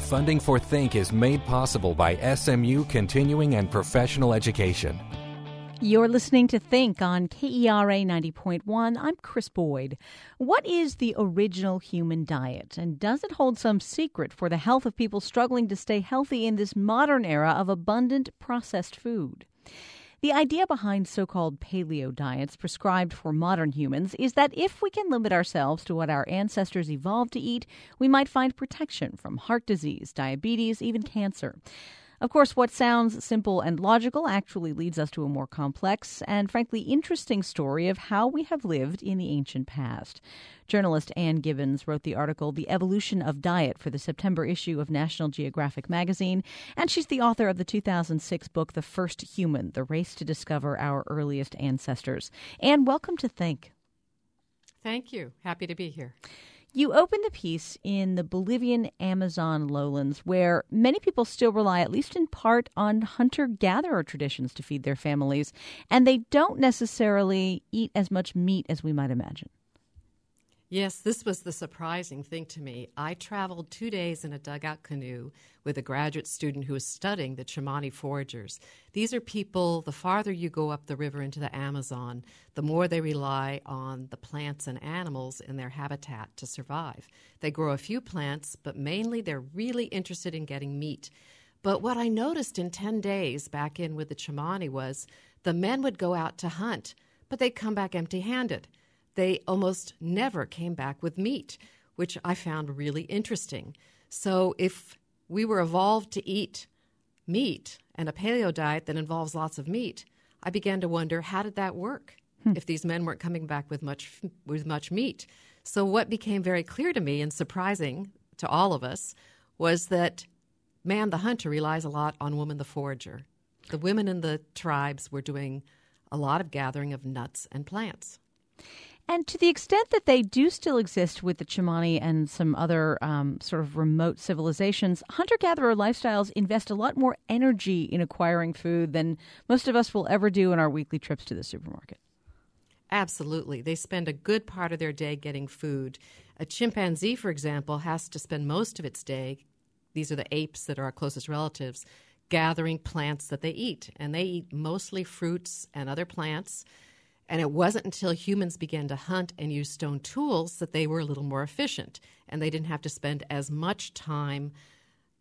Funding for Think is made possible by SMU Continuing and Professional Education. You're listening to Think on KERA 90.1. I'm Chris Boyd. What is the original human diet, and does it hold some secret for the health of people struggling to stay healthy in this modern era of abundant processed food? The idea behind so called paleo diets prescribed for modern humans is that if we can limit ourselves to what our ancestors evolved to eat, we might find protection from heart disease, diabetes, even cancer. Of course, what sounds simple and logical actually leads us to a more complex and frankly interesting story of how we have lived in the ancient past. Journalist Ann Gibbons wrote the article The Evolution of Diet for the September issue of National Geographic magazine, and she's the author of the 2006 book The First Human: The Race to Discover Our Earliest Ancestors. Ann, welcome to Think. Thank you. Happy to be here. You open the piece in the Bolivian Amazon lowlands, where many people still rely, at least in part, on hunter gatherer traditions to feed their families, and they don't necessarily eat as much meat as we might imagine. Yes, this was the surprising thing to me. I traveled two days in a dugout canoe with a graduate student who was studying the Tsimane foragers. These are people, the farther you go up the river into the Amazon, the more they rely on the plants and animals in their habitat to survive. They grow a few plants, but mainly they're really interested in getting meat. But what I noticed in 10 days back in with the Tsimane was the men would go out to hunt, but they'd come back empty handed they almost never came back with meat, which I found really interesting. So if we were evolved to eat meat and a paleo diet that involves lots of meat, I began to wonder how did that work hmm. if these men weren't coming back with much with much meat. So what became very clear to me and surprising to all of us was that man the hunter relies a lot on woman the forager. The women in the tribes were doing a lot of gathering of nuts and plants. And to the extent that they do still exist with the Tsimane and some other um, sort of remote civilizations, hunter gatherer lifestyles invest a lot more energy in acquiring food than most of us will ever do in our weekly trips to the supermarket. Absolutely. They spend a good part of their day getting food. A chimpanzee, for example, has to spend most of its day, these are the apes that are our closest relatives, gathering plants that they eat. And they eat mostly fruits and other plants. And it wasn't until humans began to hunt and use stone tools that they were a little more efficient and they didn't have to spend as much time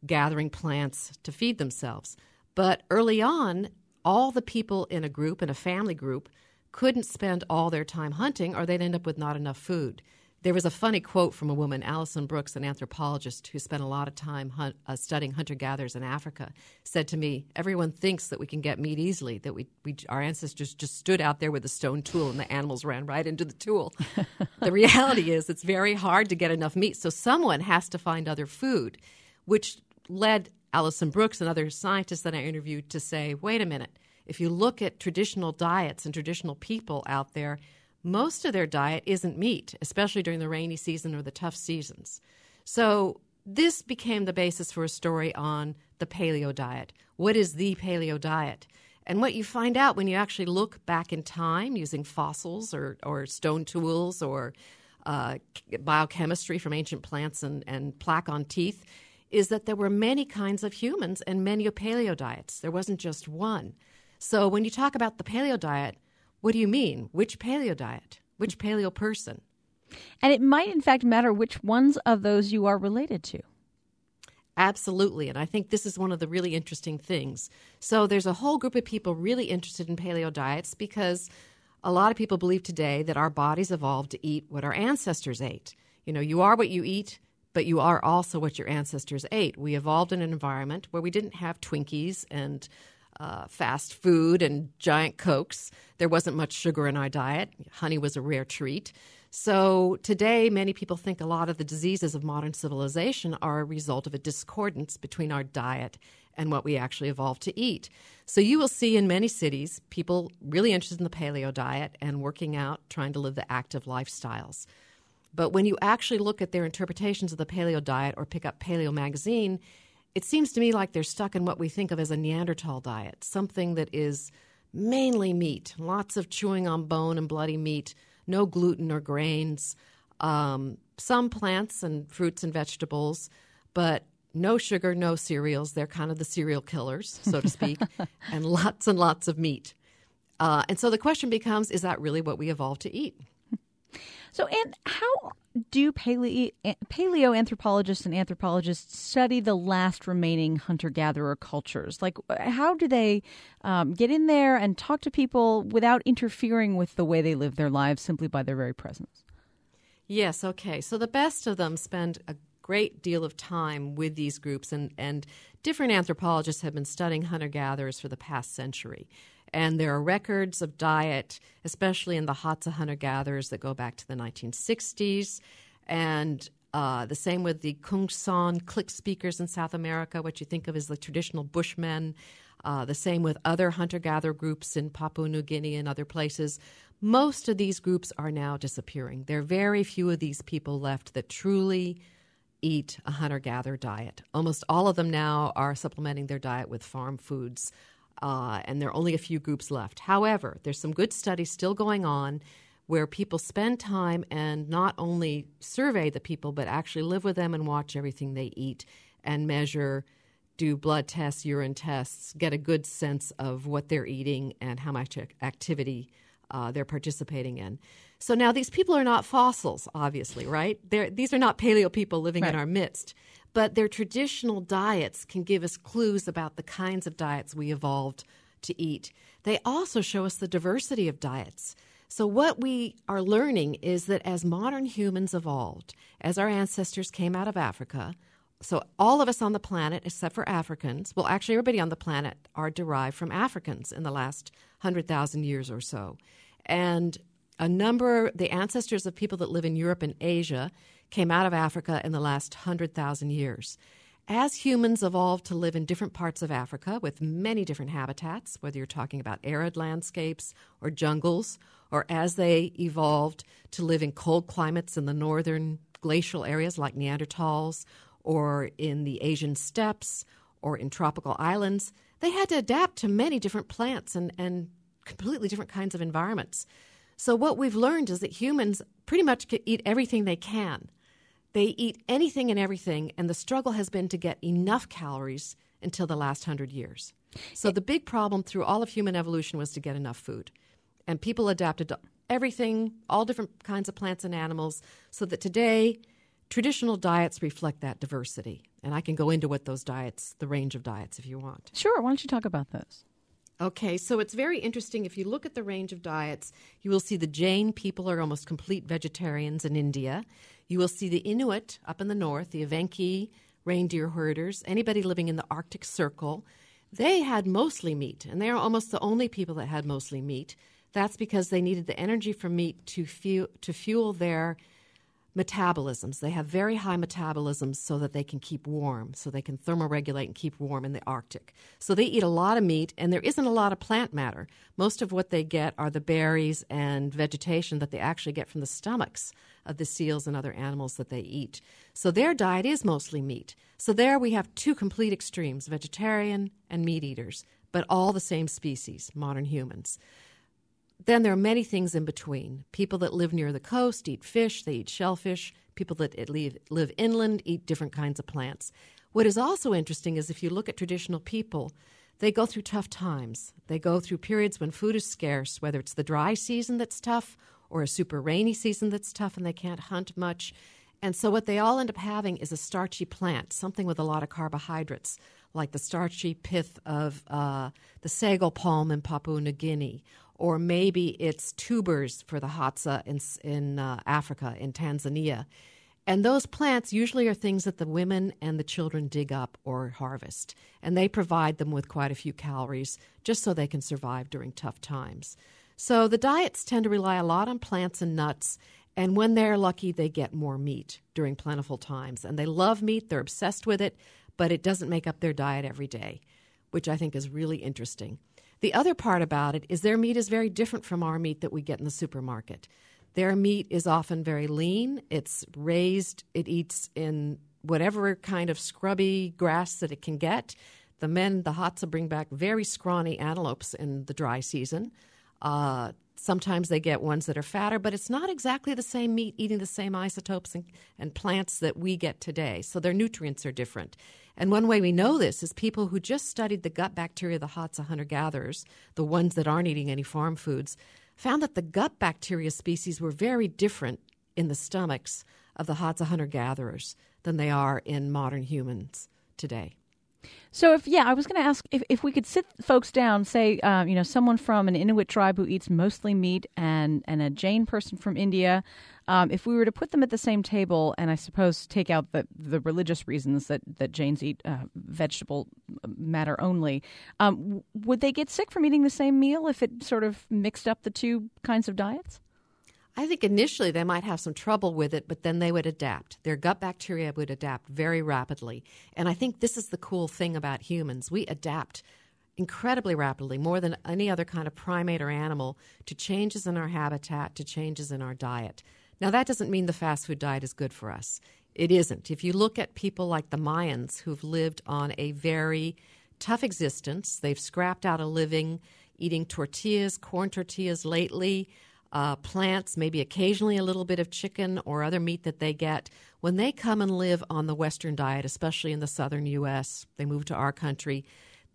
gathering plants to feed themselves. But early on, all the people in a group, in a family group, couldn't spend all their time hunting or they'd end up with not enough food. There was a funny quote from a woman, Alison Brooks, an anthropologist who spent a lot of time hunt, uh, studying hunter gatherers in Africa, said to me, Everyone thinks that we can get meat easily, that we, we, our ancestors just stood out there with a stone tool and the animals ran right into the tool. the reality is, it's very hard to get enough meat, so someone has to find other food, which led Alison Brooks and other scientists that I interviewed to say, wait a minute, if you look at traditional diets and traditional people out there, most of their diet isn't meat, especially during the rainy season or the tough seasons. So, this became the basis for a story on the paleo diet. What is the paleo diet? And what you find out when you actually look back in time using fossils or, or stone tools or uh, biochemistry from ancient plants and, and plaque on teeth is that there were many kinds of humans and many paleo diets. There wasn't just one. So when you talk about the paleo diet, what do you mean? Which paleo diet? Which paleo person? And it might, in fact, matter which ones of those you are related to. Absolutely. And I think this is one of the really interesting things. So there's a whole group of people really interested in paleo diets because a lot of people believe today that our bodies evolved to eat what our ancestors ate. You know, you are what you eat, but you are also what your ancestors ate. We evolved in an environment where we didn't have Twinkies and uh, fast food and giant cokes. There wasn't much sugar in our diet. Honey was a rare treat. So today, many people think a lot of the diseases of modern civilization are a result of a discordance between our diet and what we actually evolved to eat. So you will see in many cities people really interested in the paleo diet and working out, trying to live the active lifestyles. But when you actually look at their interpretations of the paleo diet or pick up Paleo magazine, it seems to me like they're stuck in what we think of as a Neanderthal diet, something that is mainly meat, lots of chewing on bone and bloody meat, no gluten or grains, um, some plants and fruits and vegetables, but no sugar, no cereals. They're kind of the cereal killers, so to speak, and lots and lots of meat. Uh, and so the question becomes is that really what we evolved to eat? So, and how do paleo, paleoanthropologists and anthropologists study the last remaining hunter gatherer cultures? Like, how do they um, get in there and talk to people without interfering with the way they live their lives simply by their very presence? Yes, okay. So, the best of them spend a great deal of time with these groups, and, and different anthropologists have been studying hunter gatherers for the past century. And there are records of diet, especially in the Hadza hunter gatherers, that go back to the 1960s. And uh, the same with the Kung San click speakers in South America, what you think of as the traditional Bushmen. Uh, the same with other hunter gatherer groups in Papua New Guinea and other places. Most of these groups are now disappearing. There are very few of these people left that truly eat a hunter gatherer diet. Almost all of them now are supplementing their diet with farm foods uh, and there are only a few groups left. However, there's some good studies still going on where people spend time and not only survey the people, but actually live with them and watch everything they eat and measure, do blood tests, urine tests, get a good sense of what they're eating and how much activity uh, they're participating in. So now these people are not fossils, obviously, right? They're, these are not paleo people living right. in our midst but their traditional diets can give us clues about the kinds of diets we evolved to eat. They also show us the diversity of diets. So, what we are learning is that as modern humans evolved, as our ancestors came out of Africa, so all of us on the planet, except for Africans, well, actually, everybody on the planet are derived from Africans in the last 100,000 years or so. And a number, the ancestors of people that live in Europe and Asia, came out of Africa in the last 100,000 years. As humans evolved to live in different parts of Africa with many different habitats, whether you're talking about arid landscapes or jungles, or as they evolved to live in cold climates in the northern glacial areas like Neanderthals, or in the Asian steppes, or in tropical islands, they had to adapt to many different plants and, and completely different kinds of environments. So, what we've learned is that humans pretty much can eat everything they can. They eat anything and everything, and the struggle has been to get enough calories until the last hundred years. So eh the big problem through all of human evolution was to get enough food. And people adapted to everything, all different kinds of plants and animals, so that today traditional diets reflect that diversity. And I can go into what those diets, the range of diets, if you want. Sure. Why don't you talk about those? Okay, so it's very interesting. If you look at the range of diets, you will see the Jain people are almost complete vegetarians in India. You will see the Inuit up in the north, the Evenki reindeer herders, anybody living in the Arctic Circle. They had mostly meat, and they are almost the only people that had mostly meat. That's because they needed the energy from meat to fuel, to fuel their metabolisms. They have very high metabolisms so that they can keep warm, so they can thermoregulate and keep warm in the Arctic. So they eat a lot of meat, and there isn't a lot of plant matter. Most of what they get are the berries and vegetation that they actually get from the stomachs of the seals and other animals that they eat. So their diet is mostly meat. So there we have two complete extremes vegetarian and meat eaters, but all the same species, modern humans then there are many things in between. People that live near the coast eat fish, they eat shellfish. People that live, live inland eat different kinds of plants. What is also interesting is if you look at traditional people, they go through tough times. They go through periods when food is scarce, whether it's the dry season that's tough or a super rainy season that's tough and they can't hunt much. And so, what they all end up having is a starchy plant, something with a lot of carbohydrates, like the starchy pith of uh, the sago palm in Papua New Guinea, or maybe it's tubers for the Hadza in, in uh, Africa, in Tanzania. And those plants usually are things that the women and the children dig up or harvest. And they provide them with quite a few calories just so they can survive during tough times. So the diets tend to rely a lot on plants and nuts. And when they're lucky, they get more meat during plentiful times. And they love meat, they're obsessed with it, but it doesn't make up their diet every day, which I think is really interesting. The other part about it is their meat is very different from our meat that we get in the supermarket. Their meat is often very lean, it's raised, it eats in whatever kind of scrubby grass that it can get. The men, the Hadza, bring back very scrawny antelopes in the dry season. Uh, Sometimes they get ones that are fatter, but it's not exactly the same meat eating the same isotopes and, and plants that we get today. So their nutrients are different. And one way we know this is people who just studied the gut bacteria of the Hadza hunter gatherers, the ones that aren't eating any farm foods, found that the gut bacteria species were very different in the stomachs of the Hadza hunter gatherers than they are in modern humans today. So if yeah, I was going to ask if, if we could sit folks down, say um, you know someone from an Inuit tribe who eats mostly meat and and a Jain person from India, um, if we were to put them at the same table, and I suppose take out the the religious reasons that that Jains eat uh, vegetable matter only, um, would they get sick from eating the same meal if it sort of mixed up the two kinds of diets? I think initially they might have some trouble with it, but then they would adapt. Their gut bacteria would adapt very rapidly. And I think this is the cool thing about humans. We adapt incredibly rapidly, more than any other kind of primate or animal, to changes in our habitat, to changes in our diet. Now, that doesn't mean the fast food diet is good for us. It isn't. If you look at people like the Mayans who've lived on a very tough existence, they've scrapped out a living eating tortillas, corn tortillas lately uh, plants, maybe occasionally a little bit of chicken or other meat that they get, when they come and live on the Western diet, especially in the southern U.S., they move to our country,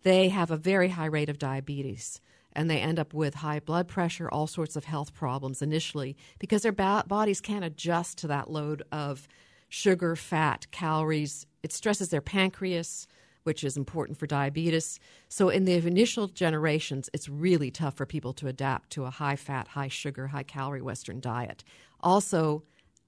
they have a very high rate of diabetes. And they end up with high blood pressure, all sorts of health problems initially because their ba- bodies can't adjust to that load of sugar, fat, calories. It stresses their pancreas, which is important for diabetes. So, in the initial generations, it's really tough for people to adapt to a high fat, high sugar, high calorie Western diet. Also,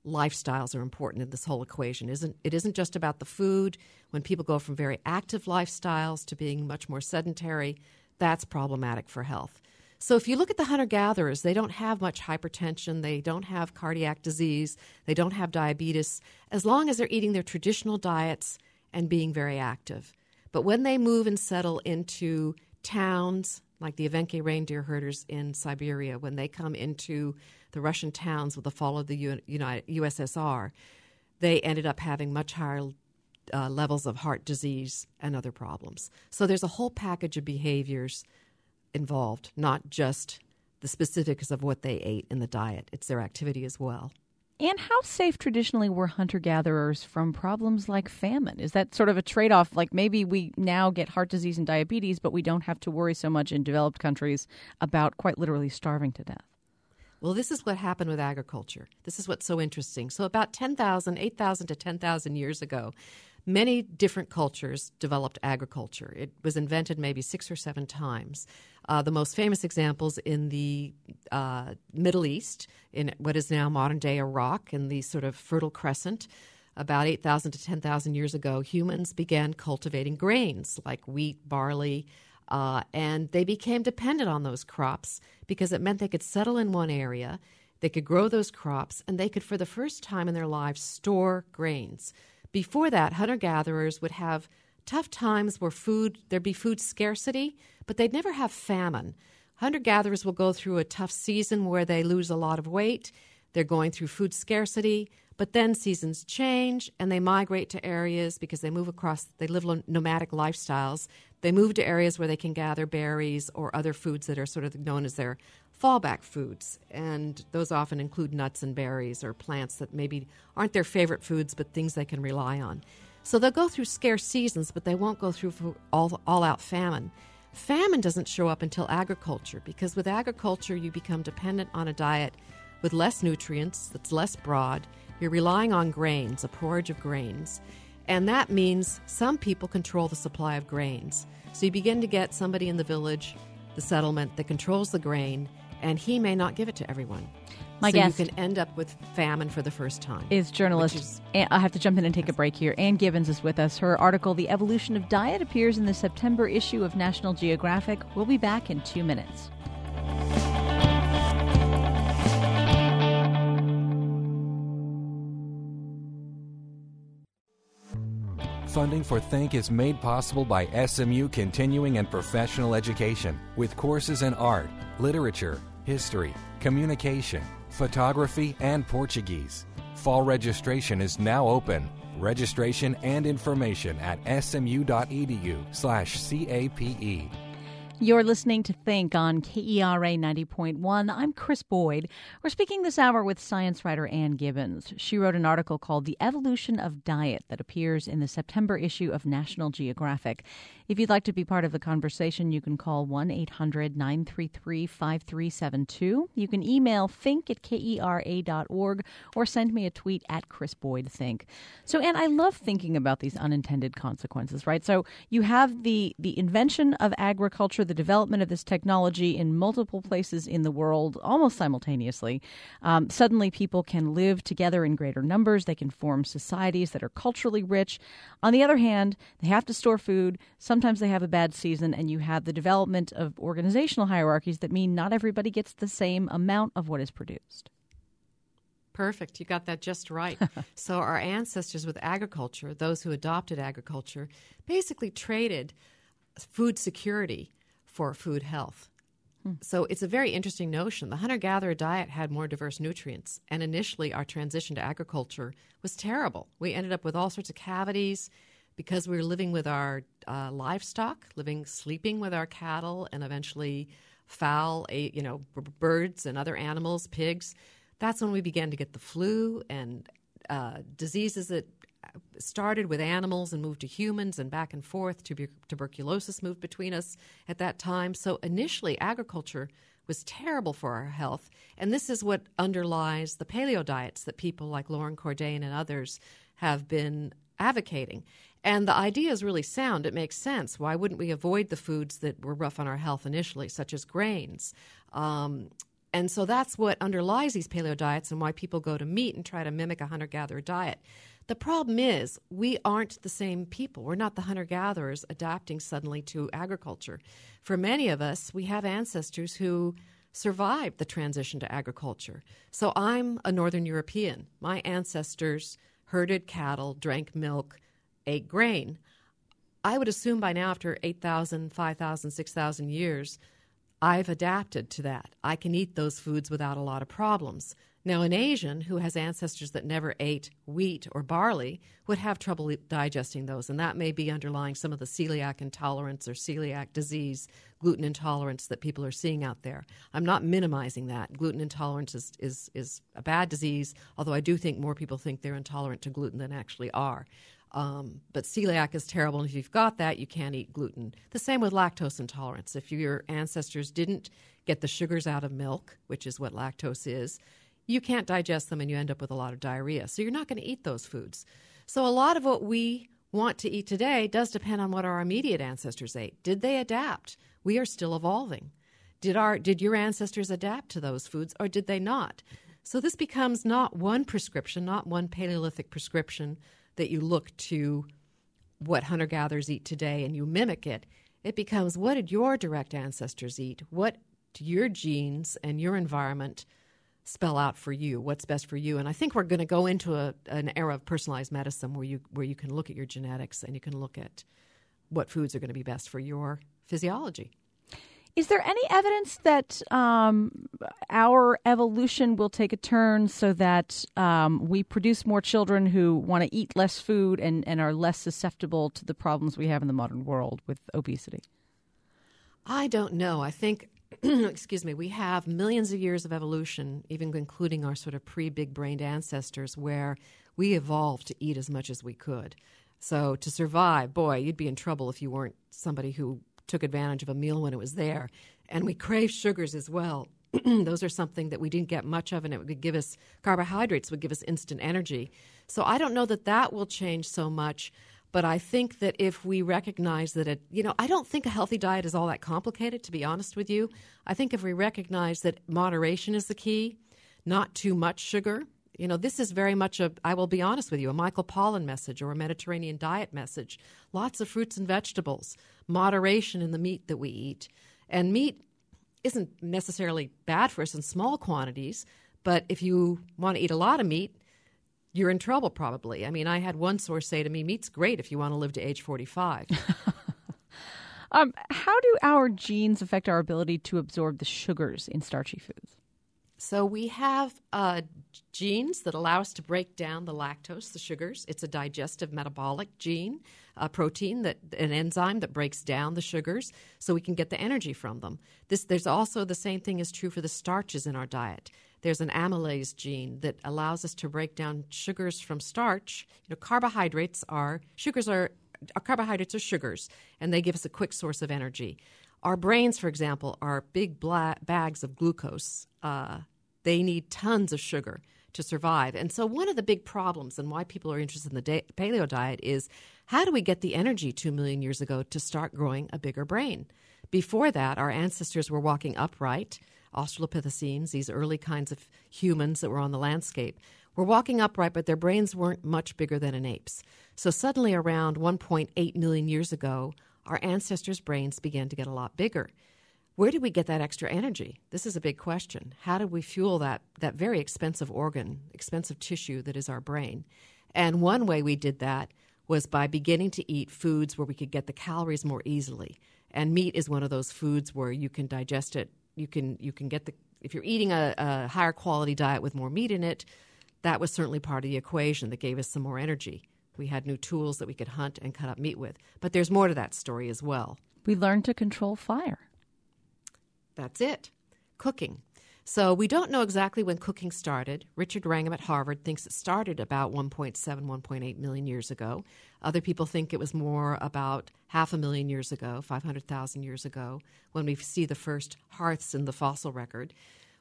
lifestyles are important in this whole equation. Isn't it isn't just about the food. When people go from very active lifestyles to being much more sedentary, that's problematic for health. So if you look at the hunter gatherers, they don't have much hypertension, they don't have cardiac disease, they don't have diabetes as long as they're eating their traditional diets and being very active. But when they move and settle into towns like the Evenki reindeer herders in Siberia, when they come into the Russian towns with the fall of the United, USSR, they ended up having much higher uh, levels of heart disease and other problems. So there's a whole package of behaviors involved, not just the specifics of what they ate in the diet, it's their activity as well. And how safe traditionally were hunter gatherers from problems like famine? Is that sort of a trade off? Like maybe we now get heart disease and diabetes, but we don't have to worry so much in developed countries about quite literally starving to death. Well, this is what happened with agriculture. This is what's so interesting. So, about 10,000, 8,000 to 10,000 years ago, many different cultures developed agriculture. It was invented maybe six or seven times. Uh, the most famous examples in the uh, Middle East, in what is now modern day Iraq, in the sort of Fertile Crescent, about 8,000 to 10,000 years ago, humans began cultivating grains like wheat, barley, uh, and they became dependent on those crops because it meant they could settle in one area, they could grow those crops, and they could, for the first time in their lives, store grains. Before that, hunter gatherers would have tough times where food there'd be food scarcity, but they'd never have famine. Hunter gatherers will go through a tough season where they lose a lot of weight. They're going through food scarcity, but then seasons change and they migrate to areas because they move across, they live nomadic lifestyles. They move to areas where they can gather berries or other foods that are sort of known as their fallback foods. And those often include nuts and berries or plants that maybe aren't their favorite foods, but things they can rely on. So they'll go through scarce seasons, but they won't go through all, all out famine. Famine doesn't show up until agriculture because with agriculture, you become dependent on a diet with less nutrients, that's less broad. You're relying on grains, a porridge of grains. And that means some people control the supply of grains. So you begin to get somebody in the village, the settlement, that controls the grain, and he may not give it to everyone. My so guest you can end up with famine for the first time. Is journalist. Is, I have to jump in and take a break here. Ann Gibbons is with us. Her article, "The Evolution of Diet," appears in the September issue of National Geographic. We'll be back in two minutes. Funding for Think is made possible by SMU Continuing and Professional Education with courses in art, literature, history, communication photography, and Portuguese. Fall registration is now open. Registration and information at smu.edu/cape. You're listening to Think on KERA 90.1. I'm Chris Boyd. We're speaking this hour with science writer Ann Gibbons. She wrote an article called The Evolution of Diet that appears in the September issue of National Geographic. If you'd like to be part of the conversation, you can call 1 800 933 5372. You can email think at kera.org or send me a tweet at Chris Boyd Think. So, Ann, I love thinking about these unintended consequences, right? So, you have the, the invention of agriculture the development of this technology in multiple places in the world almost simultaneously. Um, suddenly, people can live together in greater numbers. They can form societies that are culturally rich. On the other hand, they have to store food. Sometimes they have a bad season, and you have the development of organizational hierarchies that mean not everybody gets the same amount of what is produced. Perfect. You got that just right. so, our ancestors with agriculture, those who adopted agriculture, basically traded food security for food health. Hmm. So it's a very interesting notion. The hunter gatherer diet had more diverse nutrients, and initially our transition to agriculture was terrible. We ended up with all sorts of cavities because we were living with our uh, livestock, living, sleeping with our cattle, and eventually fowl, you know, birds and other animals, pigs. That's when we began to get the flu and uh, diseases that started with animals and moved to humans and back and forth. Tuber- tuberculosis moved between us at that time. So initially, agriculture was terrible for our health. And this is what underlies the paleo diets that people like Loren Cordain and others have been advocating. And the idea is really sound. It makes sense. Why wouldn't we avoid the foods that were rough on our health initially, such as grains? Um, and so that's what underlies these paleo diets and why people go to meat and try to mimic a hunter gatherer diet. The problem is, we aren't the same people. We're not the hunter gatherers adapting suddenly to agriculture. For many of us, we have ancestors who survived the transition to agriculture. So I'm a Northern European. My ancestors herded cattle, drank milk, ate grain. I would assume by now, after 8,000, 5,000, 6,000 years, I've adapted to that. I can eat those foods without a lot of problems. Now, an Asian who has ancestors that never ate wheat or barley would have trouble digesting those, and that may be underlying some of the celiac intolerance or celiac disease, gluten intolerance that people are seeing out there. I'm not minimizing that. Gluten intolerance is, is, is a bad disease, although I do think more people think they're intolerant to gluten than actually are. Um, but celiac is terrible, and if you've got that, you can't eat gluten. The same with lactose intolerance. If your ancestors didn't get the sugars out of milk, which is what lactose is, you can't digest them and you end up with a lot of diarrhea. So you're not going to eat those foods. So a lot of what we want to eat today does depend on what our immediate ancestors ate. Did they adapt? We are still evolving. Did our did your ancestors adapt to those foods or did they not? So this becomes not one prescription, not one Paleolithic prescription that you look to what hunter gatherers eat today and you mimic it. It becomes what did your direct ancestors eat? What do your genes and your environment spell out for you what's best for you and i think we're going to go into a, an era of personalized medicine where you where you can look at your genetics and you can look at what foods are going to be best for your physiology is there any evidence that um, our evolution will take a turn so that um, we produce more children who want to eat less food and, and are less susceptible to the problems we have in the modern world with obesity? I don't know. I think excuse me, we have millions of years of evolution, even including our sort of pre big brained ancestors, where we evolved to eat as much as we could. So to survive, boy, you'd be in trouble if you weren't somebody who took advantage of a meal when it was there. And we crave sugars as well. Those are something that we didn't get much of, and it would give us carbohydrates, would give us instant energy. So I don't know that that will change so much. But I think that if we recognize that it, you know, I don't think a healthy diet is all that complicated, to be honest with you. I think if we recognize that moderation is the key, not too much sugar, you know, this is very much a, I will be honest with you, a Michael Pollan message or a Mediterranean diet message. Lots of fruits and vegetables, moderation in the meat that we eat. And meat isn't necessarily bad for us in small quantities, but if you want to eat a lot of meat, you're in trouble probably. I mean, I had one source say to me, meat's great if you want to live to age 45. um, how do our genes affect our ability to absorb the sugars in starchy foods? So we have uh, genes that allow us to break down the lactose, the sugars. It's a digestive metabolic gene, a protein that an enzyme that breaks down the sugars, so we can get the energy from them. This there's also the same thing is true for the starches in our diet. There's an amylase gene that allows us to break down sugars from starch. You know, carbohydrates are sugars are carbohydrates are sugars, and they give us a quick source of energy. Our brains, for example, are big black bags of glucose. Uh, they need tons of sugar to survive. And so, one of the big problems and why people are interested in the da- paleo diet is how do we get the energy two million years ago to start growing a bigger brain? Before that, our ancestors were walking upright. Australopithecines, these early kinds of humans that were on the landscape, were walking upright, but their brains weren't much bigger than an ape's. So, suddenly, around 1.8 million years ago, our ancestors' brains began to get a lot bigger. Where did we get that extra energy? This is a big question. How did we fuel that, that very expensive organ, expensive tissue that is our brain? And one way we did that was by beginning to eat foods where we could get the calories more easily. And meat is one of those foods where you can digest it. You can you can get the if you're eating a, a higher quality diet with more meat in it, that was certainly part of the equation that gave us some more energy. We had new tools that we could hunt and cut up meat with. But there's more to that story as well. We learned to control fire. That's it. Cooking. So we don't know exactly when cooking started. Richard Wrangham at Harvard thinks it started about 1.7, 1.8 million years ago. Other people think it was more about half a million years ago, 500,000 years ago, when we see the first hearths in the fossil record.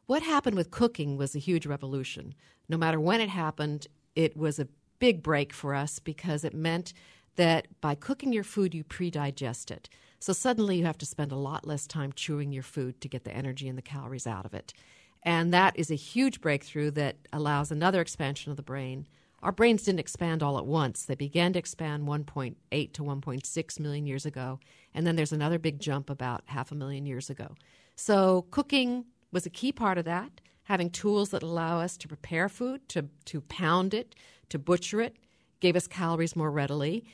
What happened with cooking was a huge revolution. No matter when it happened, it was a big break for us because it meant that by cooking your food, you pre digest it. So suddenly you have to spend a lot less time chewing your food to get the energy and the calories out of it. And that is a huge breakthrough that allows another expansion of the brain. Our brains didn't expand all at once. They began to expand 1.8 to 1.6 million years ago. And then there's another big jump about half a million years ago. So cooking was a key part of that, having tools that allow us to prepare food, to, to pound it, to butcher it, gave us calories more readily.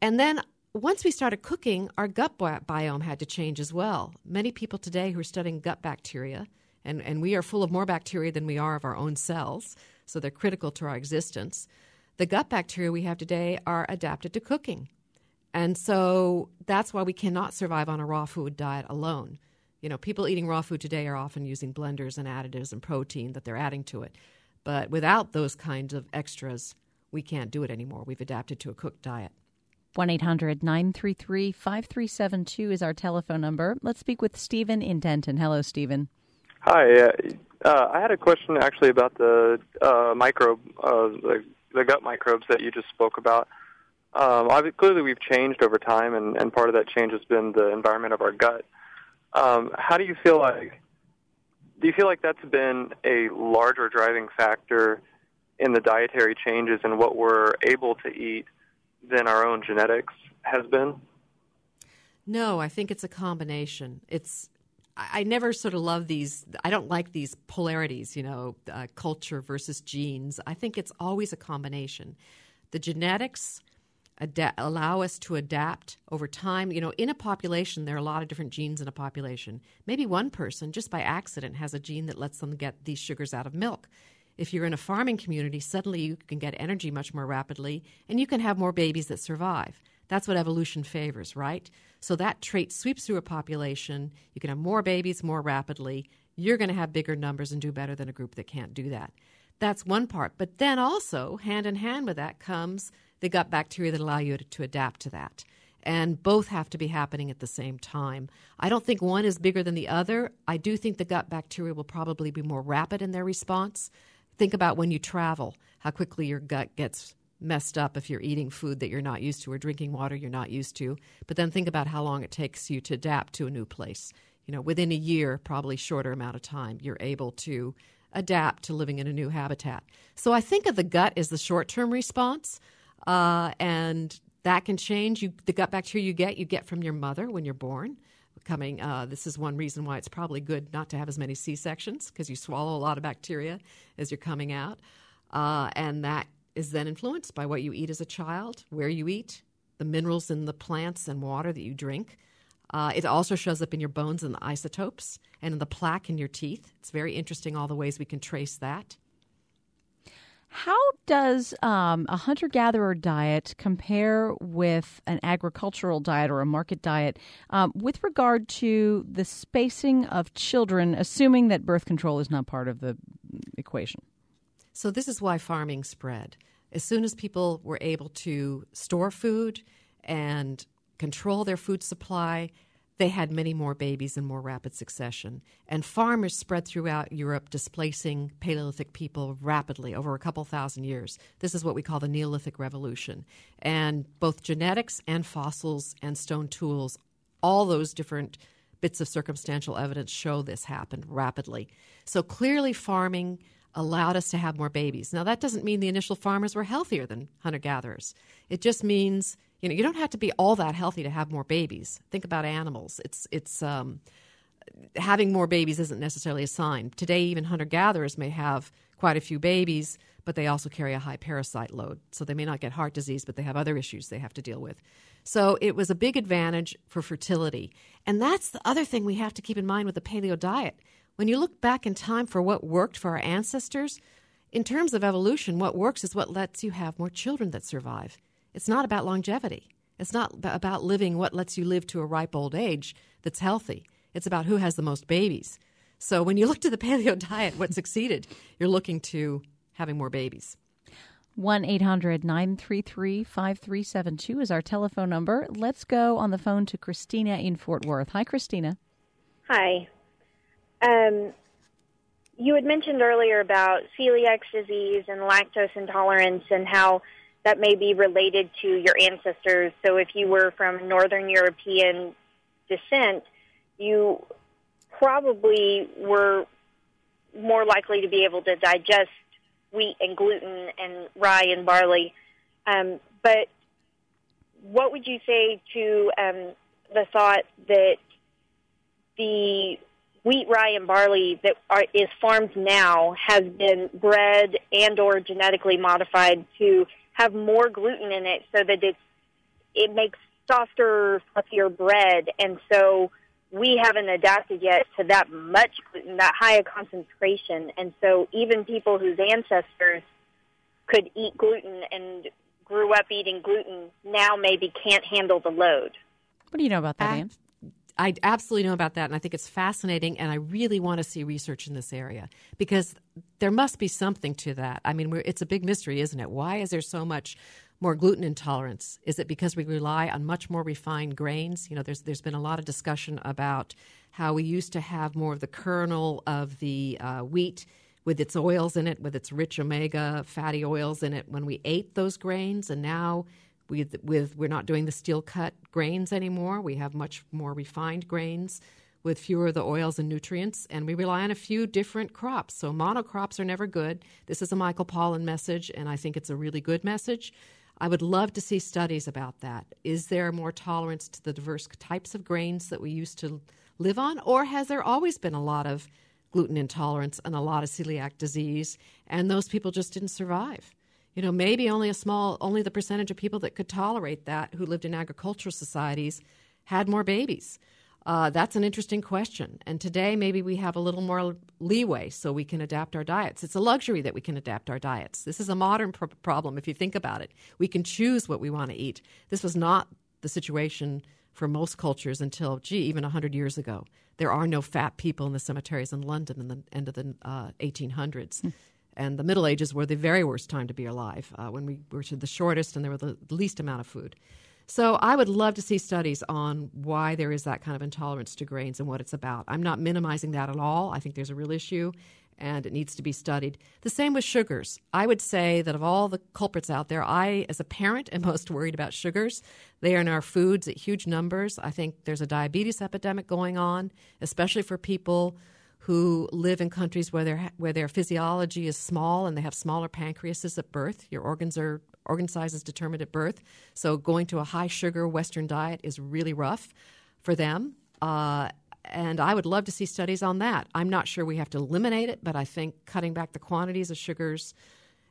And then once we started cooking, our gut biome had to change as well. Many people today who are studying gut bacteria, and, and we are full of more bacteria than we are of our own cells, so they're critical to our existence. The gut bacteria we have today are adapted to cooking. And so that's why we cannot survive on a raw food diet alone. You know, people eating raw food today are often using blenders and additives and protein that they're adding to it. But without those kinds of extras, we can't do it anymore. We've adapted to a cooked diet. 1 800 933 5372 is our telephone number. Let's speak with Stephen in Denton. Hello, Stephen. Hi. Uh, uh, I had a question actually about the uh, microbe, uh, the, the, gut microbes that you just spoke about. Um, clearly, we've changed over time, and, and, part of that change has been the environment of our gut. Um, how do you feel like do you feel like that's been a larger driving factor in the dietary changes and what we're able to eat than our own genetics has been? No, I think it's a combination. It's I never sort of love these. I don't like these polarities, you know, uh, culture versus genes. I think it's always a combination. The genetics allow us to adapt over time. You know, in a population, there are a lot of different genes in a population. Maybe one person, just by accident, has a gene that lets them get these sugars out of milk. If you're in a farming community, suddenly you can get energy much more rapidly and you can have more babies that survive. That's what evolution favors, right? So that trait sweeps through a population. You can have more babies more rapidly. You're going to have bigger numbers and do better than a group that can't do that. That's one part. But then also, hand in hand with that comes the gut bacteria that allow you to, to adapt to that. And both have to be happening at the same time. I don't think one is bigger than the other. I do think the gut bacteria will probably be more rapid in their response. Think about when you travel, how quickly your gut gets messed up if you're eating food that you're not used to or drinking water you're not used to. But then think about how long it takes you to adapt to a new place. You know, within a year, probably shorter amount of time, you're able to adapt to living in a new habitat. So I think of the gut as the short term response uh, and that can change. You, the gut bacteria you get, you get from your mother when you're born. Coming, uh, this is one reason why it's probably good not to have as many C sections because you swallow a lot of bacteria as you're coming out, uh, and that is then influenced by what you eat as a child, where you eat, the minerals in the plants and water that you drink. Uh, it also shows up in your bones and the isotopes and in the plaque in your teeth. It's very interesting all the ways we can trace that. How does um, a hunter gatherer diet compare with an agricultural diet or a market diet um, with regard to the spacing of children, assuming that birth control is not part of the equation? So, this is why farming spread. As soon as people were able to store food and control their food supply, they had many more babies in more rapid succession. And farmers spread throughout Europe, displacing Paleolithic people rapidly over a couple thousand years. This is what we call the Neolithic Revolution. And both genetics and fossils and stone tools, all those different bits of circumstantial evidence show this happened rapidly. So clearly, farming allowed us to have more babies. Now, that doesn't mean the initial farmers were healthier than hunter gatherers. It just means you know you don't have to be all that healthy to have more babies. Think about animals. It's it's um, having more babies isn't necessarily a sign. Today, even hunter gatherers may have quite a few babies, but they also carry a high parasite load. So they may not get heart disease, but they have other issues they have to deal with. So it was a big advantage for fertility. And that's the other thing we have to keep in mind with the paleo diet. When you look back in time for what worked for our ancestors, in terms of evolution, what works is what lets you have more children that survive. It's not about longevity. It's not about living what lets you live to a ripe old age that's healthy. It's about who has the most babies. So when you look to the paleo diet, what succeeded, you're looking to having more babies. 1 800 933 5372 is our telephone number. Let's go on the phone to Christina in Fort Worth. Hi, Christina. Hi. Um, you had mentioned earlier about celiac disease and lactose intolerance and how that may be related to your ancestors. So if you were from Northern European descent, you probably were more likely to be able to digest wheat and gluten and rye and barley. Um, but what would you say to um, the thought that the wheat, rye, and barley that are, is farmed now has been bred and or genetically modified to have more gluten in it so that it's it makes softer, fluffier bread, and so we haven't adapted yet to that much gluten, that high a concentration, and so even people whose ancestors could eat gluten and grew up eating gluten now maybe can't handle the load. What do you know about that, Ann? I absolutely know about that, and I think it's fascinating, and I really want to see research in this area because there must be something to that. I mean, it's a big mystery, isn't it? Why is there so much more gluten intolerance? Is it because we rely on much more refined grains? You know, there's there's been a lot of discussion about how we used to have more of the kernel of the uh, wheat with its oils in it, with its rich omega fatty oils in it when we ate those grains, and now with, with we're not doing the steel cut grains anymore. We have much more refined grains with fewer of the oils and nutrients, and we rely on a few different crops. So monocrops are never good. This is a Michael Pollan message, and I think it's a really good message. I would love to see studies about that. Is there more tolerance to the diverse types of grains that we used to live on, or has there always been a lot of gluten intolerance and a lot of celiac disease, and those people just didn't survive? You know, maybe only a small, only the percentage of people that could tolerate that who lived in agricultural societies had more babies. Uh, that's an interesting question. And today, maybe we have a little more leeway so we can adapt our diets. It's a luxury that we can adapt our diets. This is a modern pr- problem if you think about it. We can choose what we want to eat. This was not the situation for most cultures until, gee, even 100 years ago. There are no fat people in the cemeteries in London in the end of the uh, 1800s. And the Middle Ages were the very worst time to be alive, uh, when we were the shortest and there were the least amount of food. So I would love to see studies on why there is that kind of intolerance to grains and what it's about. I'm not minimizing that at all. I think there's a real issue and it needs to be studied. The same with sugars. I would say that of all the culprits out there, I, as a parent, am most worried about sugars. They are in our foods at huge numbers. I think there's a diabetes epidemic going on, especially for people who live in countries where their where their physiology is small and they have smaller pancreases at birth. Your organs are organ size is determined at birth, so going to a high sugar Western diet is really rough for them. Uh, and I would love to see studies on that. I'm not sure we have to eliminate it, but I think cutting back the quantities of sugars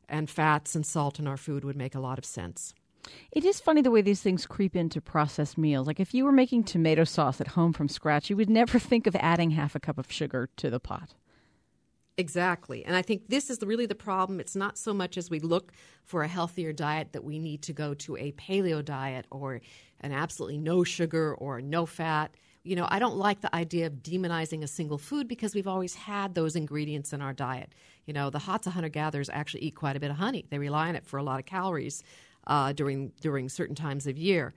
and fats and salt in our food would make a lot of sense. It is funny the way these things creep into processed meals. Like if you were making tomato sauce at home from scratch, you would never think of adding half a cup of sugar to the pot. Exactly. And I think this is really the problem. It's not so much as we look for a healthier diet that we need to go to a paleo diet or an absolutely no sugar or no fat. You know, I don't like the idea of demonizing a single food because we've always had those ingredients in our diet. You know, the Hadza hunter gatherers actually eat quite a bit of honey. They rely on it for a lot of calories uh, during during certain times of year.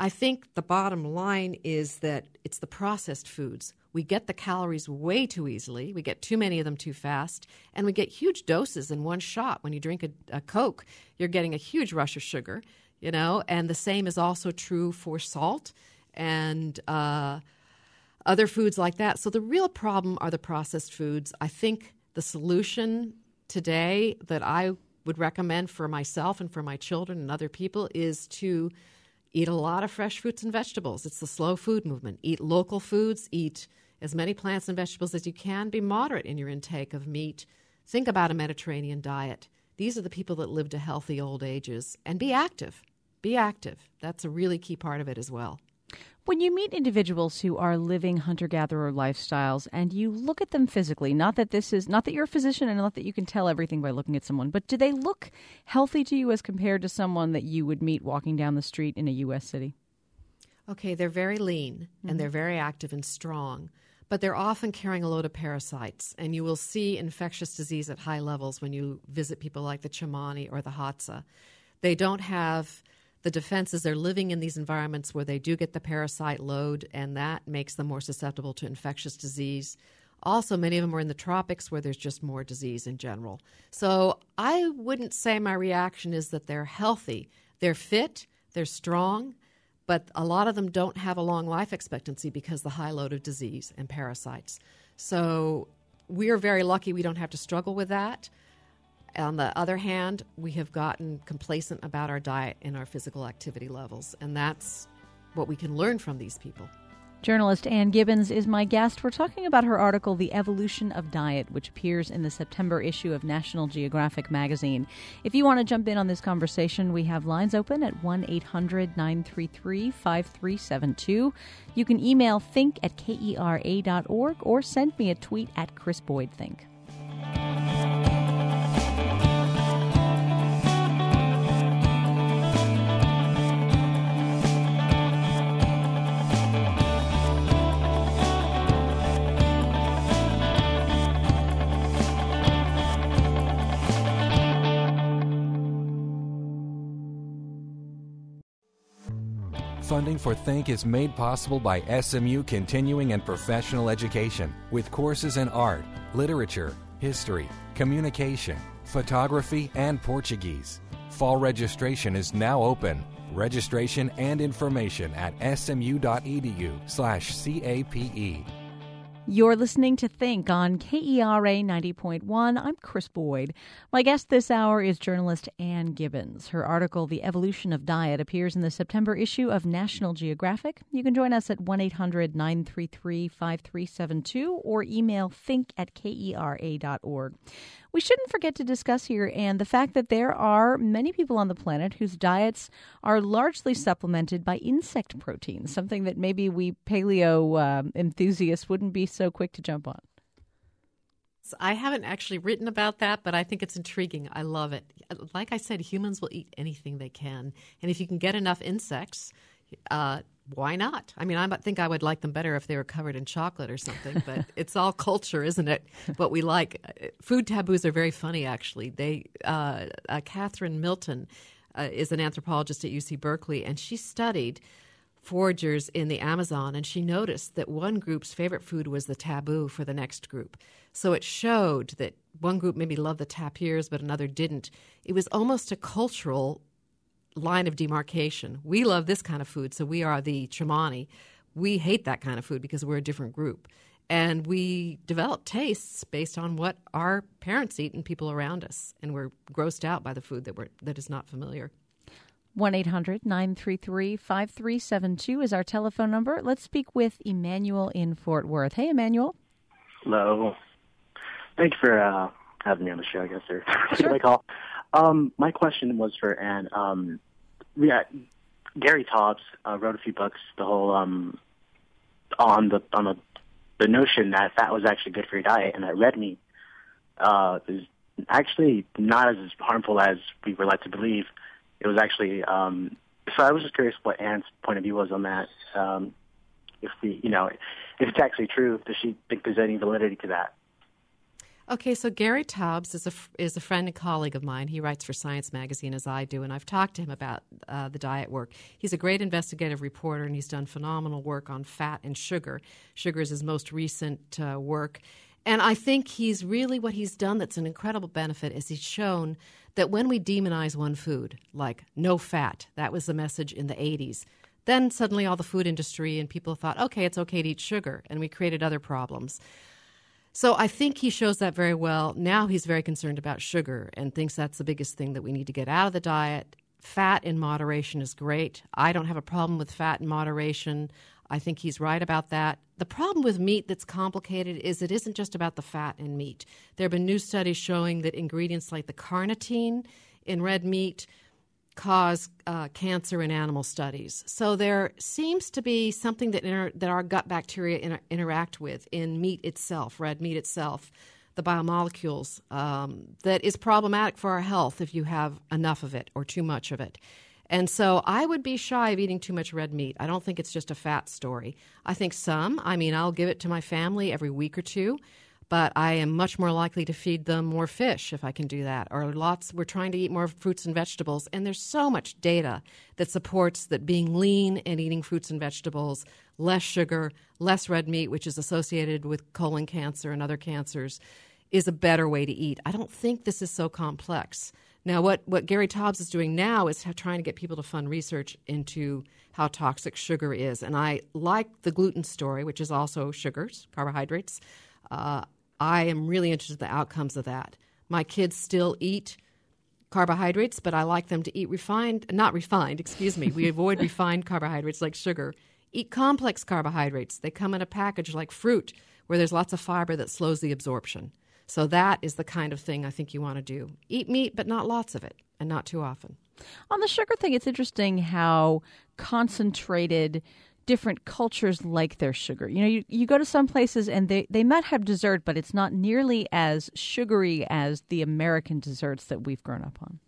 I think the bottom line is that it's the processed foods. We get the calories way too easily. We get too many of them too fast, and we get huge doses in one shot. When you drink a, a Coke, you're getting a huge rush of sugar, you know. And the same is also true for salt and uh, other foods like that. So the real problem are the processed foods. I think the solution today that I would recommend for myself and for my children and other people is to eat a lot of fresh fruits and vegetables. It's the slow food movement. Eat local foods, eat as many plants and vegetables as you can. Be moderate in your intake of meat. Think about a Mediterranean diet. These are the people that live to healthy old ages. And be active. Be active. That's a really key part of it as well. When you meet individuals who are living hunter gatherer lifestyles and you look at them physically, not that this is not that you're a physician and not that you can tell everything by looking at someone, but do they look healthy to you as compared to someone that you would meet walking down the street in a US city? Okay, they're very lean Mm-hmm. and they're very active and strong, but they're often carrying a load of parasites. And you will see infectious disease at high levels when you visit people like the Tsimane or the Hadza. They don't have the defenses. They're living in these environments where they do get the parasite load, and that makes them more susceptible to infectious disease. Also, many of them are in the tropics where there's just more disease in general. So, I wouldn't say my reaction is that they're healthy. They're fit, they're strong, but a lot of them don't have a long life expectancy because the high load of disease and parasites. So, we're very lucky we don't have to struggle with that. On the other hand, we have gotten complacent about our diet and our physical activity levels, and that's what we can learn from these people. Journalist Ann Gibbons is my guest. We're talking about her article, The Evolution of Diet, which appears in the September issue of National Geographic magazine. If you want to jump in on this conversation, we have lines open at 1 800 933 5372. You can email think at kera.org or send me a tweet at Krys Boyd Think. For Think is made possible by SMU Continuing and Professional Education with courses in art, literature, history, communication, photography, and Portuguese. Fall registration is now open. Registration and information at smu.edu/cape. You're listening to Think on KERA 90.1. I'm Krys Boyd. My guest this hour is journalist Ann Gibbons. Her article, The Evolution of Diet, appears in the September issue of National Geographic. You can join us at 1 800 933 5372 or email think at kera.org. We shouldn't forget to discuss here, and the fact that there are many people on the planet whose diets are largely supplemented by insect protein, something that maybe we paleo um, enthusiasts wouldn't be so quick to jump on. I haven't actually written about that, but I think it's intriguing. I love it. Like I said, humans will eat anything they can, and if you can get enough insects, uh, why not? I mean, I think I would like them better if they were covered in chocolate or something, but it's all culture, isn't it? What we like. Food taboos are very funny, actually. They, uh, uh, Katharine Milton uh, is an anthropologist at UC Berkeley, and she studied foragers in the Amazon, and she noticed that one group's favorite food was the taboo for the next group. So it showed that one group maybe loved the tapirs, but another didn't. It was almost a cultural line of demarcation. We love this kind of food, so we are the Tsimane. We hate that kind of food because we're a different group. And we develop tastes based on what our parents eat and people around us. And we're grossed out by the food that, we're, that is not familiar. 1 800 933 5372 is our telephone number. Let's speak with Emmanuel in Fort Worth. Hey, Emmanuel. Hello. Thank you for uh, having me on the show, I guess, or Sure. should I call? Um, my question was for Ann. Um, yeah, Gary Taubes uh, wrote a few books. The whole um, on the on the the notion that fat was actually good for your diet, and that red meat uh, is actually not as harmful as we were led to believe. It was actually um, so. I was just curious what Ann's point of view was on that. Um, if we, you know, if it's actually true, does she think there's any validity to that? Okay, so Gary Taubes is a is a friend and colleague of mine. He writes for Science Magazine as I do, and I've talked to him about uh, the diet work. He's a great investigative reporter, and he's done phenomenal work on fat and sugar. Sugar is his most recent uh, work, and I think he's really what he's done. That's an incredible benefit is he's shown that when we demonize one food, like no fat, that was the message in the '80s. Then suddenly all the food industry and people thought, okay, it's okay to eat sugar, and we created other problems. So I think he shows that very well. Now he's very concerned about sugar and thinks that's the biggest thing that we need to get out of the diet. Fat in moderation is great. I don't have a problem with fat in moderation. I think he's right about that. The problem with meat that's complicated is it isn't just about the fat in meat. There have been new studies showing that ingredients like the carnitine in red meat cause uh, cancer in animal studies. So there seems to be something that inter- that our gut bacteria inter- interact with in meat itself, red meat itself, the biomolecules um, that is problematic for our health if you have enough of it or too much of it. And so I would be shy of eating too much red meat. I don't think it's just a fat story. I think some, I mean, I'll give it to my family every week or two but I am much more likely to feed them more fish if I can do that. Or lots, we're trying to eat more fruits and vegetables. And there's so much data that supports that being lean and eating fruits and vegetables, less sugar, less red meat, which is associated with colon cancer and other cancers, is a better way to eat. I don't think this is so complex. Now, what, what Gary Taubes is doing now is trying to get people to fund research into how toxic sugar is. And I like the gluten story, which is also sugars, carbohydrates. Uh, I am really interested in the outcomes of that. My kids still eat carbohydrates, but I like them to eat refined, not refined, excuse me. We avoid refined carbohydrates like sugar. Eat complex carbohydrates. They come in a package like fruit, where there's lots of fiber that slows the absorption. So that is the kind of thing I think you want to do. Eat meat, but not lots of it, and not too often. On the sugar thing, it's interesting how concentrated different cultures like their sugar. You know, you, you go to some places and they, they might have dessert, but it's not nearly as sugary as the American desserts that we've grown up on.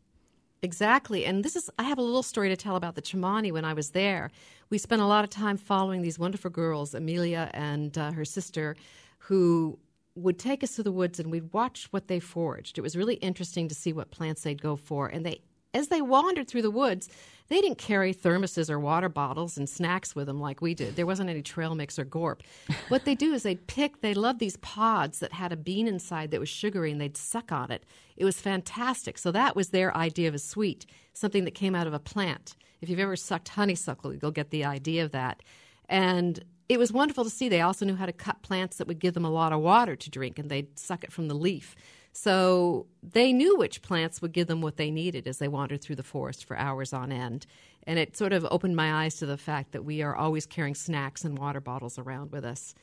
Exactly. And this is, I have a little story to tell about the Tsimane when I was there. We spent a lot of time following these wonderful girls, Amelia and uh, her sister, who would take us to the woods and we'd watch what they foraged. It was really interesting to see what plants they'd go for. And they, as they wandered through the woods, they didn't carry thermoses or water bottles and snacks with them like we did. There wasn't any trail mix or gorp. what they do is they'd pick, they loved these pods that had a bean inside that was sugary and they'd suck on it. It was fantastic. So that was their idea of a sweet, something that came out of a plant. If you've ever sucked honeysuckle, you'll get the idea of that. And it was wonderful to see. They also knew how to cut plants that would give them a lot of water to drink and they'd suck it from the leaf. So they knew which plants would give them what they needed as they wandered through the forest for hours on end. And it sort of opened my eyes to the fact that we are always carrying snacks and water bottles around with us.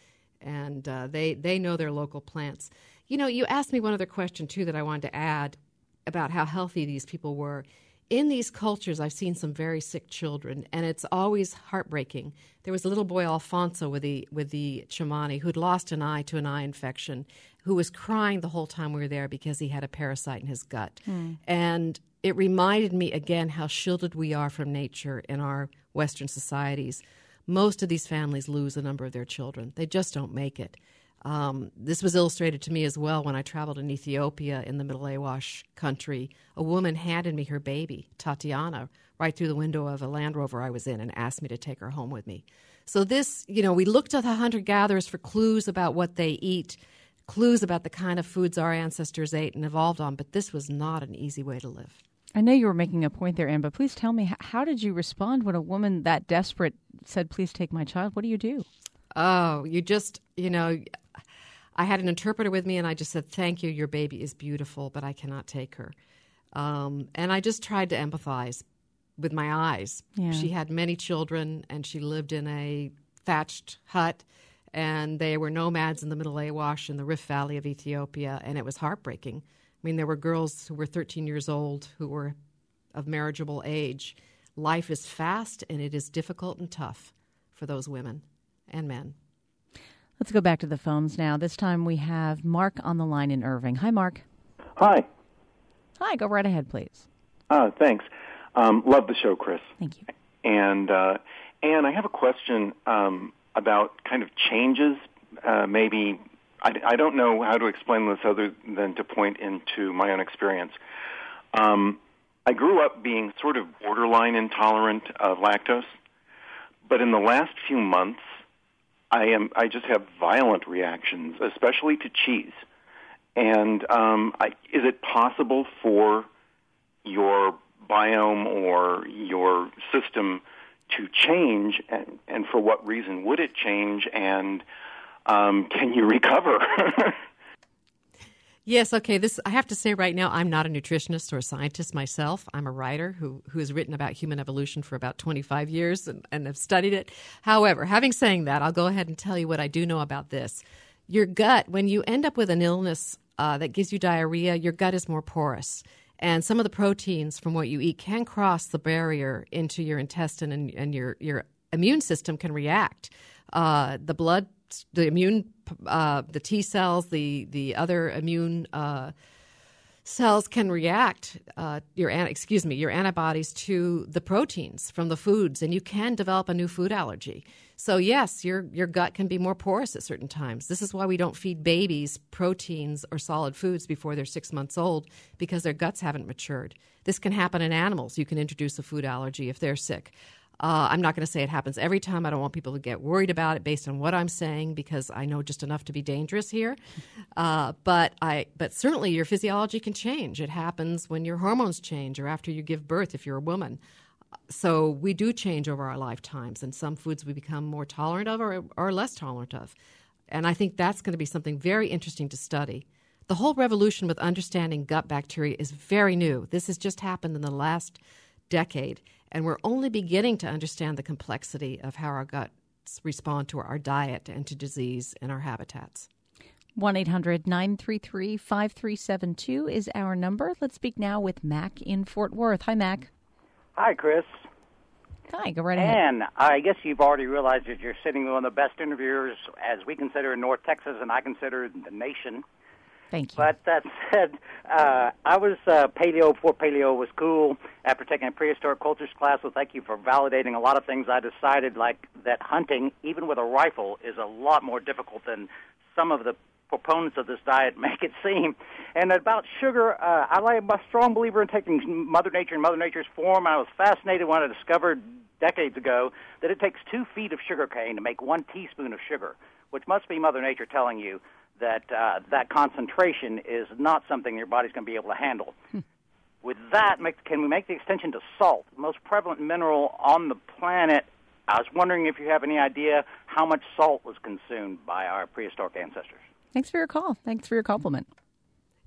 And uh, they, they know their local plants. You know, you asked me one other question, too, that I wanted to add about how healthy these people were. In these cultures, I've seen some very sick children, and it's always heartbreaking. There was a little boy, Alfonso, with the, with the Tsimane, who'd lost an eye to an eye infection who was crying the whole time we were there because he had a parasite in his gut. Mm. And it reminded me again how shielded we are from nature in our Western societies. Most of these families lose a number of their children, they just don't make it. Um, this was illustrated to me as well when I traveled in Ethiopia in the Middle Awash country. A woman handed me her baby, Tatiana, right through the window of a Land Rover I was in and asked me to take her home with me. So, this, you know, we looked at the hunter gatherers for clues about what they eat clues about the kind of foods our ancestors ate and evolved on, but this was not an easy way to live. I know you were making a point there, Ann, but please tell me, how did you respond when a woman that desperate said, Please take my child? What do you do? Oh, you just, you know, I had an interpreter with me and I just said, Thank you, your baby is beautiful, but I cannot take her. Um, and I just tried to empathize with my eyes. Yeah. She had many children and she lived in a thatched hut and they were nomads in the Middle Awash in the Rift Valley of Ethiopia, and it was heartbreaking. I mean, there were girls who were 13 years old who were of marriageable age Life is fast and it is difficult and tough for those women and men. Let's go back to the phones now. This time we have Mark on the line in Irving. Hi, Mark. Hi. Hi, go right ahead, please. Uh, thanks. Um, love the show, Krys. Thank you. And uh, Ann, I have a question um, about kind of changes. Uh, maybe I, I don't know how to explain this other than to point into my own experience. Um, I grew up being sort of borderline intolerant of lactose, but in the last few months, I am I just have violent reactions, especially to cheese. And um, I, is it possible for your biome or your system to change, and, and for what reason would it change, and um, can you recover? Yes, okay. This I have to say right now, I'm not a nutritionist or a scientist myself. I'm a writer who who has written about human evolution for about 25 years and, and have studied it. However, having saying that, I'll go ahead and tell you what I do know about this. Your gut, when you end up with an illness uh, that gives you diarrhea, your gut is more porous. And some of the proteins from what you eat can cross the barrier into your intestine, and, and your, your immune system can react. Uh, the blood the immune, uh, the T cells, the the other immune uh, cells can react. Uh, your excuse me, your antibodies to the proteins from the foods, and you can develop a new food allergy. So yes, your your gut can be more porous at certain times. This is why we don't feed babies proteins or solid foods before they're six months old because their guts haven't matured. This can happen in animals. You can introduce a food allergy if they're sick. Uh, I'm not going to say it happens every time. I don't want people to get worried about it based on what I'm saying because I know just enough to be dangerous here. Uh, but I, but certainly your physiology can change. It happens when your hormones change or after you give birth if you're a woman. So we do change over our lifetimes, and some foods we become more tolerant of or, or less tolerant of. And I think that's going to be something very interesting to study. The whole revolution with understanding gut bacteria is very new. This has just happened in the last decade and we're only beginning to understand the complexity of how our guts respond to our diet and to disease in our habitats. 1 800 933 5372 is our number. Let's speak now with Mac in Fort Worth. Hi, Mac. Hi, Krys. Hi, go right ahead. And I guess you've already realized that you're sitting with one of the best interviewers, as we consider in North Texas, and I consider the nation. Thank you. But that said, uh, I was uh, paleo before paleo was cool. After taking a prehistoric cultures class, so thank you for validating a lot of things. I decided like that hunting, even with a rifle, is a lot more difficult than some of the proponents of this diet make it seem. And about sugar, uh, I am a strong believer in taking Mother Nature in Mother Nature's form. I was fascinated when I discovered decades ago that it takes two feet of sugar cane to make one teaspoon of sugar, which must be Mother Nature telling you that uh, that concentration is not something your body's going to be able to handle. Hmm. With that, make, can we make the extension to salt, the most prevalent mineral on the planet? I was wondering if you have any idea how much salt was consumed by our prehistoric ancestors. Thanks for your call. Thanks for your compliment.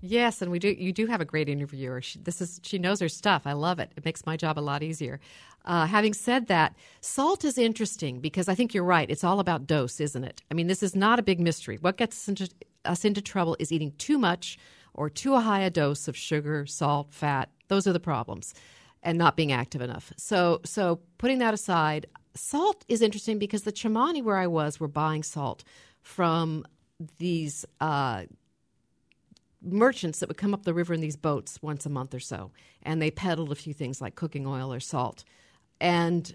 Yes, and we do. You do have a great interviewer. She, this is she knows her stuff. I love it. It makes my job a lot easier. Uh, having said that, salt is interesting because I think you're right. It's all about dose, isn't it? I mean, this is not a big mystery. What gets us into, us into trouble is eating too much or too high a dose of sugar, salt, fat. Those are the problems, and not being active enough. So, so putting that aside, salt is interesting because the Tsimane where I was were buying salt from these uh, merchants that would come up the river in these boats once a month or so, and they peddled a few things like cooking oil or salt. And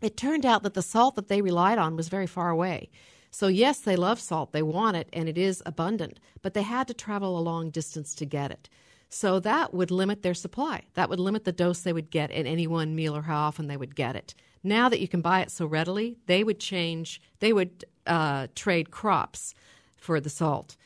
it turned out that the salt that they relied on was very far away. So, yes, they love salt, they want it, and it is abundant, but they had to travel a long distance to get it. So, that would limit their supply. That would limit the dose they would get in any one meal or how often they would get it. Now that you can buy it so readily, they would change, they would uh, trade crops for the salt.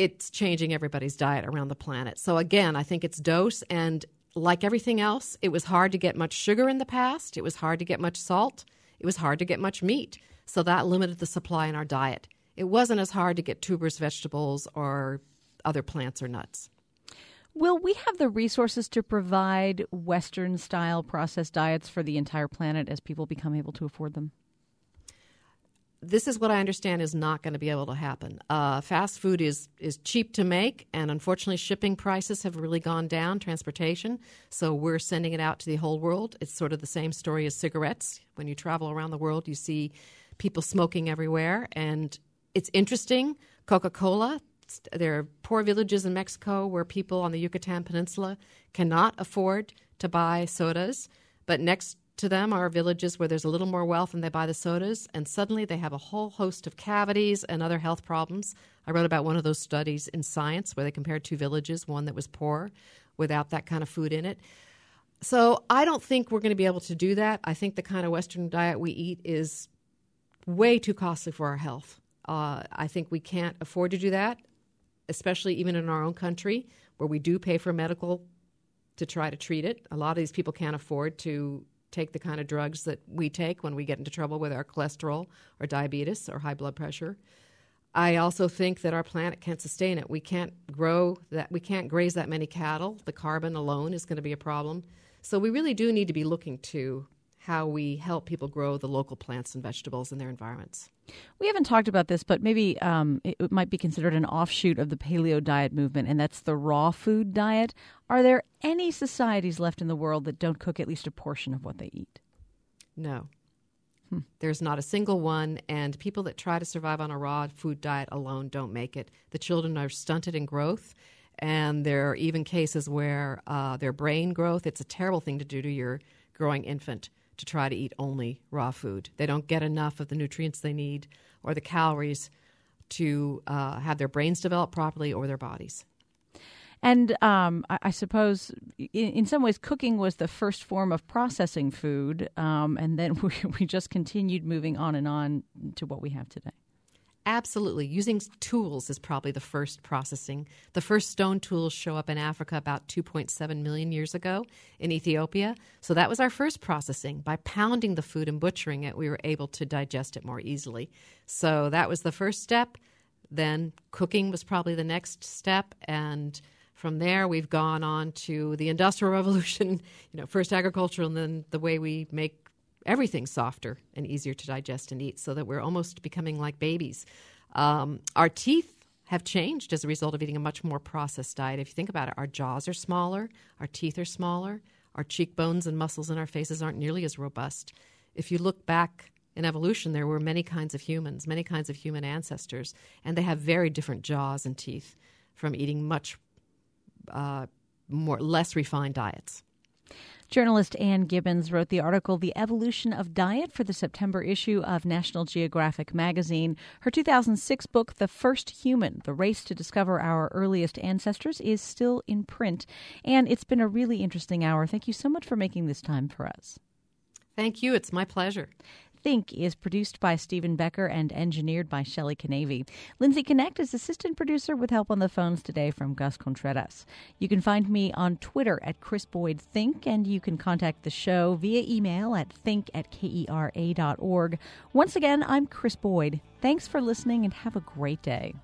It's changing everybody's diet around the planet. So, again, I think it's dose and like everything else, it was hard to get much sugar in the past. It was hard to get much salt. It was hard to get much meat. So that limited the supply in our diet. It wasn't as hard to get tubers, vegetables, or other plants or nuts. Will we have the resources to provide Western style processed diets for the entire planet as people become able to afford them? This is what I understand is not going to be able to happen. Uh, fast food is is cheap to make, and unfortunately, shipping prices have really gone down. Transportation, so we're sending it out to the whole world. It's sort of the same story as cigarettes. When you travel around the world, you see people smoking everywhere, and it's interesting. Coca Cola. There are poor villages in Mexico where people on the Yucatan Peninsula cannot afford to buy sodas, but next to them are villages where there's a little more wealth and they buy the sodas, and suddenly they have a whole host of cavities and other health problems. I wrote about one of those studies in Science where they compared two villages, one that was poor without that kind of food in it. So I don't think we're going to be able to do that. I think the kind of Western diet we eat is way too costly for our health. Uh, I think we can't afford to do that, especially even in our own country where we do pay for medical to try to treat it. A lot of these people can't afford to take the kind of drugs that we take when we get into trouble with our cholesterol or diabetes or high blood pressure. I also think that our planet can't sustain it. We can't grow that we can't graze that many cattle. The carbon alone is going to be a problem. So we really do need to be looking to how we help people grow the local plants and vegetables in their environments. We haven't talked about this, but maybe um, it might be considered an offshoot of the paleo diet movement, and that's the raw food diet. Are there any societies left in the world that don't cook at least a portion of what they eat? No. Hmm. There's not a single one, and people that try to survive on a raw food diet alone don't make it. The children are stunted in growth, and there are even cases where uh, their brain growth, it's a terrible thing to do to your growing infant to try to eat only raw food. They don't get enough of the nutrients they need or the calories to uh, have their brains develop properly or their bodies. And um, I, I, suppose, in, in, some ways, cooking was the first form of processing food, um, and then we, we just continued moving on and on to what we have today. Absolutely. Using tools is probably the first processing. The first stone tools show up in Africa about 2.7 million years ago in Ethiopia. So that was our first processing. By pounding the food and butchering it, we were able to digest it more easily. So that was the first step. Then cooking was probably the next step. And from there, we've gone on to the Industrial Revolution, you know, first agricultural and then the way we make everything softer and easier to digest and eat so that we're almost becoming like babies. Um, our teeth have changed as a result of eating a much more processed diet. If you think about it, our jaws are smaller, our teeth are smaller, our cheekbones and muscles in our faces aren't nearly as robust. If you look back in evolution, there were many kinds of humans, many kinds of human ancestors, and they have very different jaws and teeth from eating much uh, more less refined diets. Journalist Ann Gibbons wrote the article The Evolution of Diet for the September issue of National Geographic magazine. Her 2006 book, The First Human The Race to Discover Our Earliest Ancestors, is still in print. And it's been a really interesting hour. Thank you so much for making this time for us. Thank you. It's my pleasure. Think is produced by Stephen Becker and engineered by Shelley Canavy. Lindsay Connect is assistant producer with help on the phones today from Gus Contreras. You can find me on Twitter at Krys Boyd Think, and you can contact the show via email at think at kera.org. Once again, I'm Krys Boyd. Thanks for listening and have a great day.